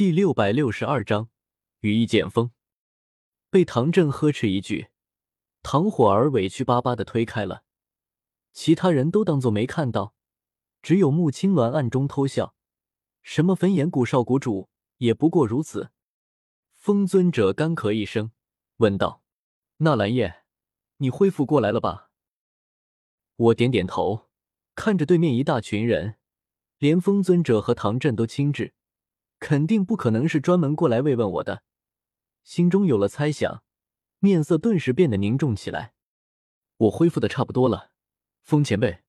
第六百六十二章羽翼剑锋。被唐振呵斥一句，唐火儿委屈巴巴的推开了，其他人都当作没看到，只有穆青鸾暗中偷笑。什么焚炎谷少谷主，也不过如此。风尊者干咳一声，问道：“纳兰叶，你恢复过来了吧？”我点点头，看着对面一大群人，连风尊者和唐振都亲至，肯定不可能是专门过来慰问我的，心中有了猜想，面色顿时变得凝重起来。我恢复的差不多了，风前辈，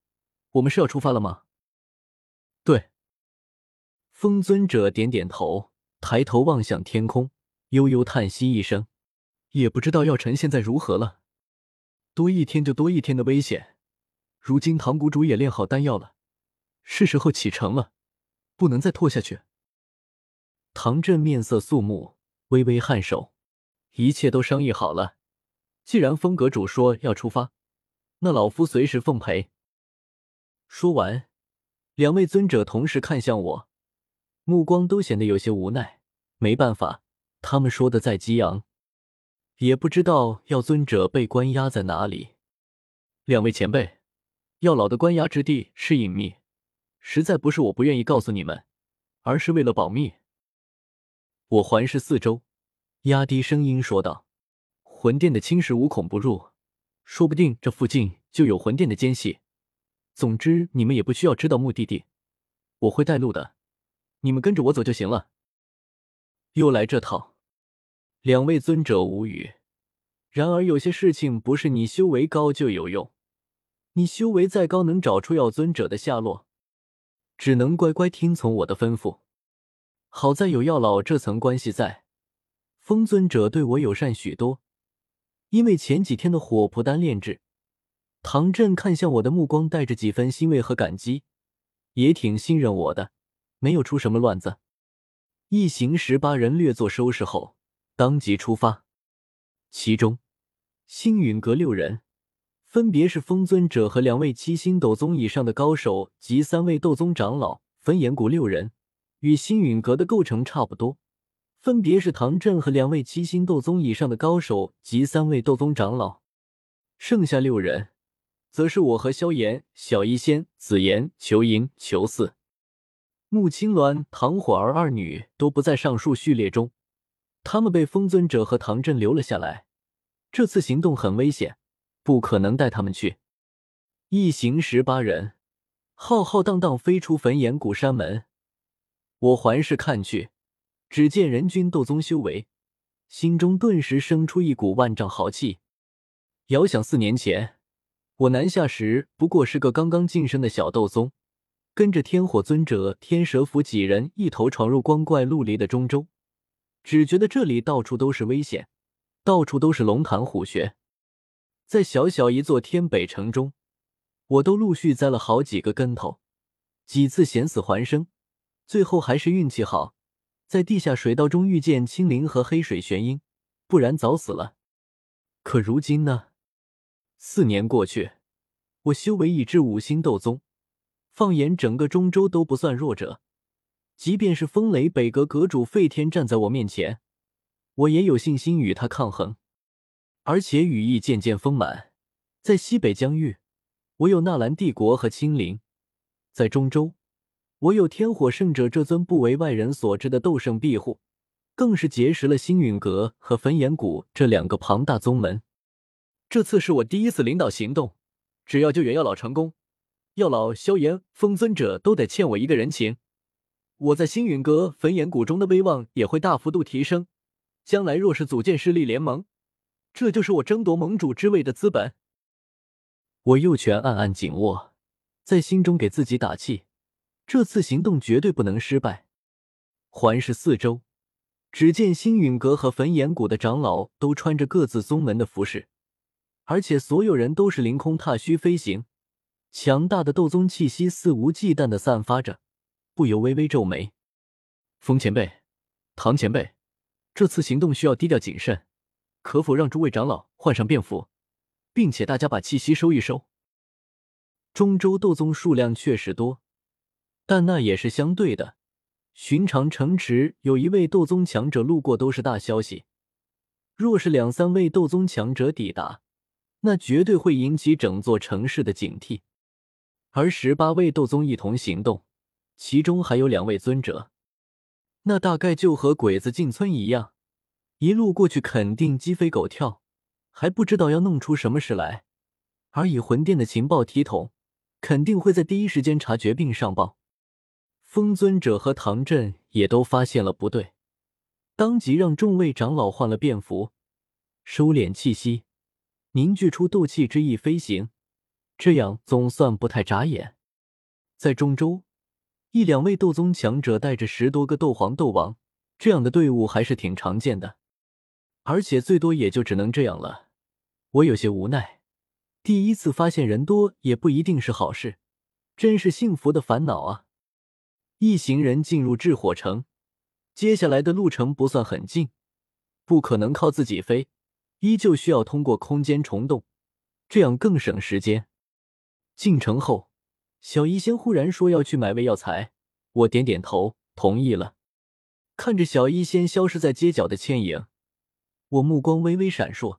我们是要出发了吗？对。风尊者点点头，抬头望向天空，悠悠叹息一声，也不知道药尘现在如何了。多一天就多一天的危险。如今唐谷主也炼好丹药了，是时候启程了，不能再拖下去。唐振面色肃穆，微微颔首，一切都商议好了。既然风阁主说要出发，那老夫随时奉陪。说完，两位尊者同时看向我，目光都显得有些无奈。没办法，他们说的再激昂，也不知道药尊者被关押在哪里。两位前辈。药老的关押之地是隐秘，实在不是我不愿意告诉你们，而是为了保密。我环视四周，压低声音说道：“魂殿的侵蚀无孔不入，说不定这附近就有魂殿的奸细。总之，你们也不需要知道目的地，我会带路的，你们跟着我走就行了。”又来这套，两位尊者无语。然而，有些事情不是你修为高就有用。你修为再高，能找出药尊者的下落，只能乖乖听从我的吩咐。好在有药老这层关系在，风尊者对我友善许多。因为前几天的火蒲丹炼制，唐振看向我的目光带着几分欣慰和感激，也挺信任我的，没有出什么乱子。一行十八人略作收拾后，当即出发。其中，星陨阁六人。分别是风尊者和两位七星斗宗以上的高手及三位斗宗长老，焚炎谷六人与星陨阁的构成差不多。分别是唐振和两位七星斗宗以上的高手及三位斗宗长老，剩下六人则是我和萧炎、小医仙、紫妍、裘莹、裘四、穆青鸾、唐火儿二女都不在上述序列中，他们被风尊者和唐振留了下来。这次行动很危险。不可能带他们去。一行十八人，浩浩荡荡飞出焚炎谷山门。我环视看去，只见人均斗宗修为，心中顿时生出一股万丈豪气。遥想四年前，我南下时不过是个刚刚晋升的小斗宗，跟着天火尊者、天蛇府几人一头闯入光怪陆离的中州，只觉得这里到处都是危险，到处都是龙潭虎穴。在小小一座天北城中，我都陆续栽了好几个跟头，几次险死还生，最后还是运气好，在地下水道中遇见青灵和黑水玄鹰，不然早死了。可如今呢？四年过去，我修为已至五星斗宗，放眼整个中州都不算弱者，即便是风雷北阁阁主费天站在我面前，我也有信心与他抗衡。而且羽翼渐渐丰满，在西北疆域，我有纳兰帝国和青灵；在中州，我有天火圣者这尊不为外人所知的斗圣庇护，更是结识了星陨阁和焚炎谷这两个庞大宗门。这次是我第一次领导行动，只要救援药老成功，药老、萧炎、风尊者都得欠我一个人情。我在星陨阁、焚炎谷中的威望也会大幅度提升，将来若是组建势力联盟。这就是我争夺盟主之位的资本。我右拳暗暗紧握，在心中给自己打气，这次行动绝对不能失败。环视四周，只见星陨阁和焚炎谷的长老都穿着各自宗门的服饰，而且所有人都是凌空踏虚飞行，强大的斗宗气息肆无忌惮的散发着，不由微微皱眉。风前辈，唐前辈，这次行动需要低调谨慎。可否让诸位长老换上便服，并且大家把气息收一收？中州斗宗数量确实多，但那也是相对的。寻常城池有一位斗宗强者路过都是大消息，若是两三位斗宗强者抵达，那绝对会引起整座城市的警惕。而十八位斗宗一同行动，其中还有两位尊者，那大概就和鬼子进村一样，一路过去肯定鸡飞狗跳，还不知道要弄出什么事来。而以魂殿的情报体统，肯定会在第一时间察觉并上报。风尊者和唐震也都发现了不对，当即让众位长老换了便服，收敛气息，凝聚出斗气之意飞行，这样总算不太眨眼。在中州，一两位斗宗强者带着十多个斗皇、斗王这样的队伍还是挺常见的，而且最多也就只能这样了。我有些无奈，第一次发现人多也不一定是好事，真是幸福的烦恼啊！一行人进入炽火城，接下来的路程不算很近，不可能靠自己飞，依旧需要通过空间虫洞，这样更省时间。进城后，小医仙忽然说要去买味药材，我点点头，同意了。看着小医仙消失在街角的倩影，我目光微微闪烁。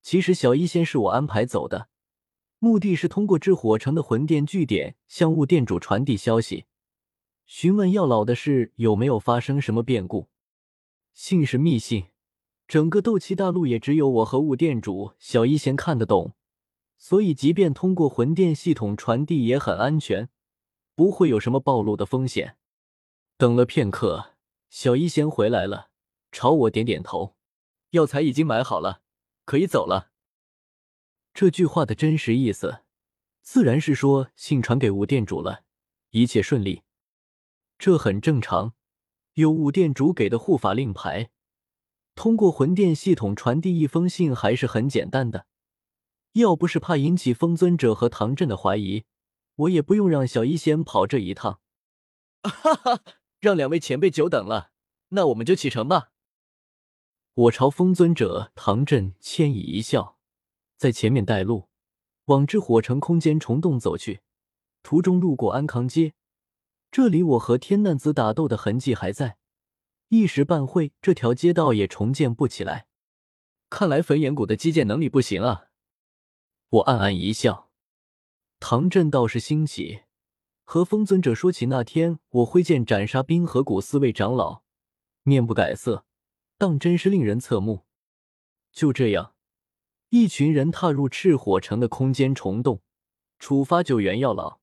其实小医仙是我安排走的，目的是通过炽火城的魂殿据点向雾店主传递消息。询问药老的事有没有发生什么变故？信是密信，整个斗气大陆也只有我和雾店主小一仙看得懂，所以即便通过魂殿系统传递也很安全，不会有什么暴露的风险。等了片刻，小一仙回来了，朝我点点头：“药材已经买好了，可以走了。”这句话的真实意思，自然是说信传给吴店主了，一切顺利。这很正常，有五殿主给的护法令牌，通过魂殿系统传递一封信还是很简单的。要不是怕引起风尊者和唐震的怀疑，我也不用让小医仙跑这一趟。哈哈，让两位前辈久等了，那我们就启程吧。我朝风尊者、唐震歉意一笑，在前面带路，往至火城空间虫洞走去。途中路过安康街。这里我和天难子打斗的痕迹还在，一时半会这条街道也重建不起来。看来焚炎谷的基建能力不行啊！我暗暗一笑。唐振倒是兴起，和风尊者说起那天我挥剑斩杀冰河谷四位长老，面不改色，当真是令人侧目。就这样，一群人踏入赤火城的空间虫洞，出发救援药老。